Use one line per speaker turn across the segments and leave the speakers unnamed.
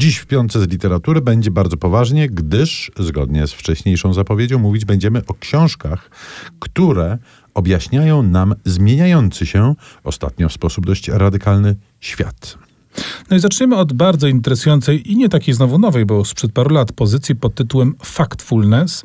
Dziś w piątce z literatury będzie bardzo poważnie, gdyż zgodnie z wcześniejszą zapowiedzią mówić będziemy o książkach, które objaśniają nam zmieniający się ostatnio w sposób dość radykalny świat.
No i zaczniemy od bardzo interesującej i nie takiej znowu nowej, bo sprzed paru lat pozycji pod tytułem Factfulness.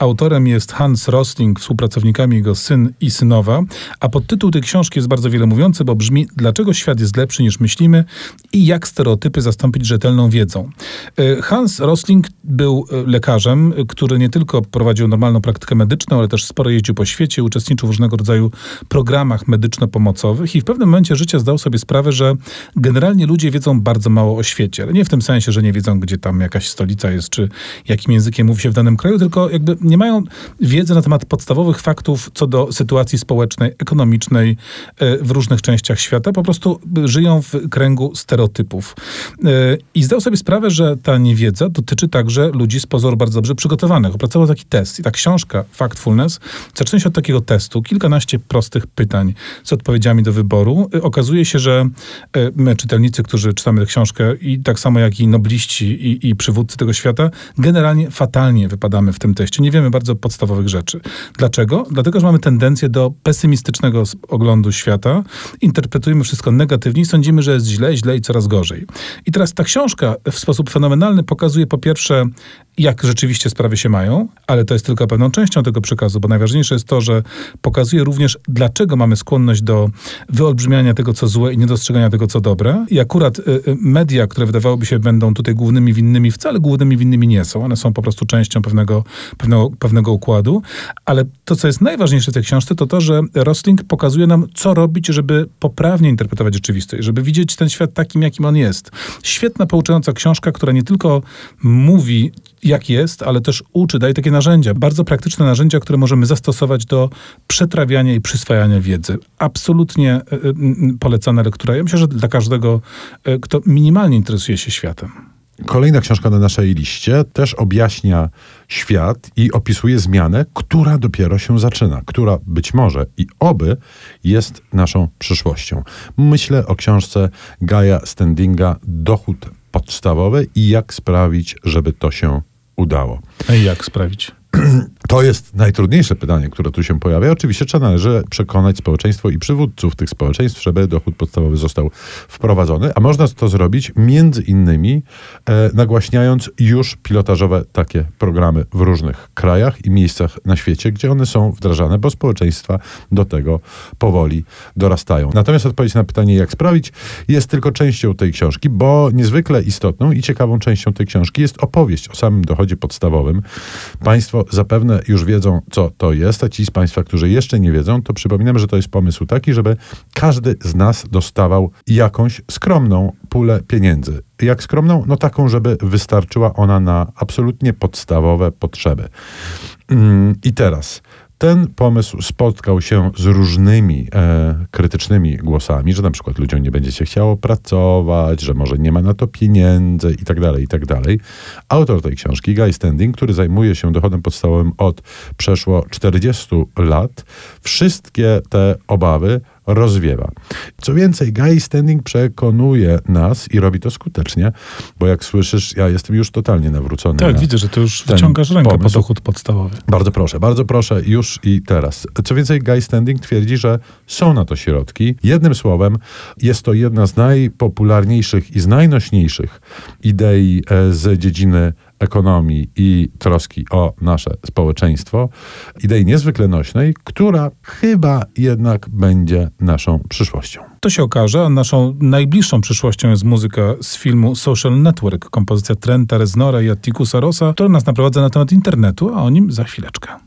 Autorem jest Hans Rosling, współpracownikami jego syn i synowa, a podtytuł tej książki jest bardzo wiele mówiący, bo brzmi Dlaczego świat jest lepszy niż myślimy i jak stereotypy zastąpić rzetelną wiedzą. E, Hans Rosling był e, lekarzem, który nie tylko prowadził normalną praktykę medyczną, ale też sporo jeździł po świecie, uczestniczył w różnego rodzaju programach medyczno-pomocowych i w pewnym momencie życia zdał sobie sprawę, że generalnie ludzie wiedzą bardzo mało o świecie, ale nie w tym sensie, że nie wiedzą, gdzie tam jakaś stolica jest, czy jakim językiem mówi się w danym kraju, tylko jakby nie mają wiedzy na temat podstawowych faktów co do sytuacji społecznej, ekonomicznej e, w różnych częściach świata. Po prostu żyją w kręgu stereotypów. E, I zdał sobie sprawę, że ta niewiedza dotyczy także ludzi z pozoru bardzo dobrze przygotowanych. Opracował taki test i ta książka Factfulness zaczyna się od takiego testu, kilkanaście prostych pytań z odpowiedziami do wyboru. E, okazuje się, że my, czytelnicy, którzy czytamy tę książkę i tak samo jak i nobliści i, i przywódcy tego świata, generalnie fatalnie wypadamy w tym teście. Nie wiemy bardzo podstawowych rzeczy. Dlaczego? Dlatego, że mamy tendencję do pesymistycznego oglądu świata, interpretujemy wszystko negatywnie i sądzimy, że jest źle, źle i coraz gorzej. I teraz ta książka w sposób fenomenalny pokazuje po pierwsze, jak rzeczywiście sprawy się mają, ale to jest tylko pewną częścią tego przekazu, bo najważniejsze jest to, że pokazuje również, dlaczego mamy skłonność do wyolbrzymiania tego, co złe i niedostrzegania tego, co dobre. I akurat y, y, media, które wydawałoby się będą tutaj głównymi winnymi, wcale głównymi winnymi nie są. One są po prostu częścią pewnego, pewnego, pewnego układu. Ale to, co jest najważniejsze w tej książce, to to, że Rosling pokazuje nam, co robić, żeby poprawnie interpretować rzeczywistość, żeby widzieć ten świat takim, jakim on jest. Świetna, pouczająca książka, która nie tylko mówi, jak jest, ale też uczy, daje takie narzędzia, bardzo praktyczne narzędzia, które możemy zastosować do przetrawiania i przyswajania wiedzy. Absolutnie y, polecana lektura. Ja myślę, że dla każdego, kto minimalnie interesuje się światem.
Kolejna książka na naszej liście też objaśnia świat i opisuje zmianę, która dopiero się zaczyna, która być może i oby jest naszą przyszłością. Myślę o książce Gaja Standinga Dochód podstawowy i jak sprawić, żeby to się udało.
A jak sprawić?
To jest najtrudniejsze pytanie, które tu się pojawia. Oczywiście trzeba należy przekonać społeczeństwo i przywódców tych społeczeństw, żeby dochód podstawowy został wprowadzony, a można to zrobić między innymi e, nagłaśniając już pilotażowe takie programy w różnych krajach i miejscach na świecie, gdzie one są wdrażane, bo społeczeństwa do tego powoli dorastają. Natomiast odpowiedź na pytanie, jak sprawić, jest tylko częścią tej książki, bo niezwykle istotną i ciekawą częścią tej książki jest opowieść o samym dochodzie podstawowym. Państwo zapewne już wiedzą, co to jest, a ci z Państwa, którzy jeszcze nie wiedzą, to przypominam, że to jest pomysł taki, żeby każdy z nas dostawał jakąś skromną pulę pieniędzy. Jak skromną? No taką, żeby wystarczyła ona na absolutnie podstawowe potrzeby. Mm, I teraz ten pomysł spotkał się z różnymi e, krytycznymi głosami, że na przykład ludziom nie będzie się chciało pracować, że może nie ma na to pieniędzy i tak dalej, i tak. Autor tej książki, Guy Standing, który zajmuje się dochodem podstawowym od przeszło 40 lat, wszystkie te obawy rozwiewa. Co więcej, Guy Standing przekonuje nas i robi to skutecznie, bo jak słyszysz, ja jestem już totalnie nawrócony.
Tak, widzę, że to już wyciągasz rękę pomysł. po dochód podstawowy.
Bardzo proszę, bardzo proszę, już i teraz. Co więcej, Guy Standing twierdzi, że są na to środki. Jednym słowem, jest to jedna z najpopularniejszych i z najnośniejszych idei e, z dziedziny ekonomii i troski o nasze społeczeństwo, idei niezwykle nośnej, która chyba jednak będzie naszą przyszłością.
To się okaże, a naszą najbliższą przyszłością jest muzyka z filmu Social Network, kompozycja Trenta Reznora i Attikusa Rossa, która nas naprowadza na temat internetu, a o nim za chwileczkę.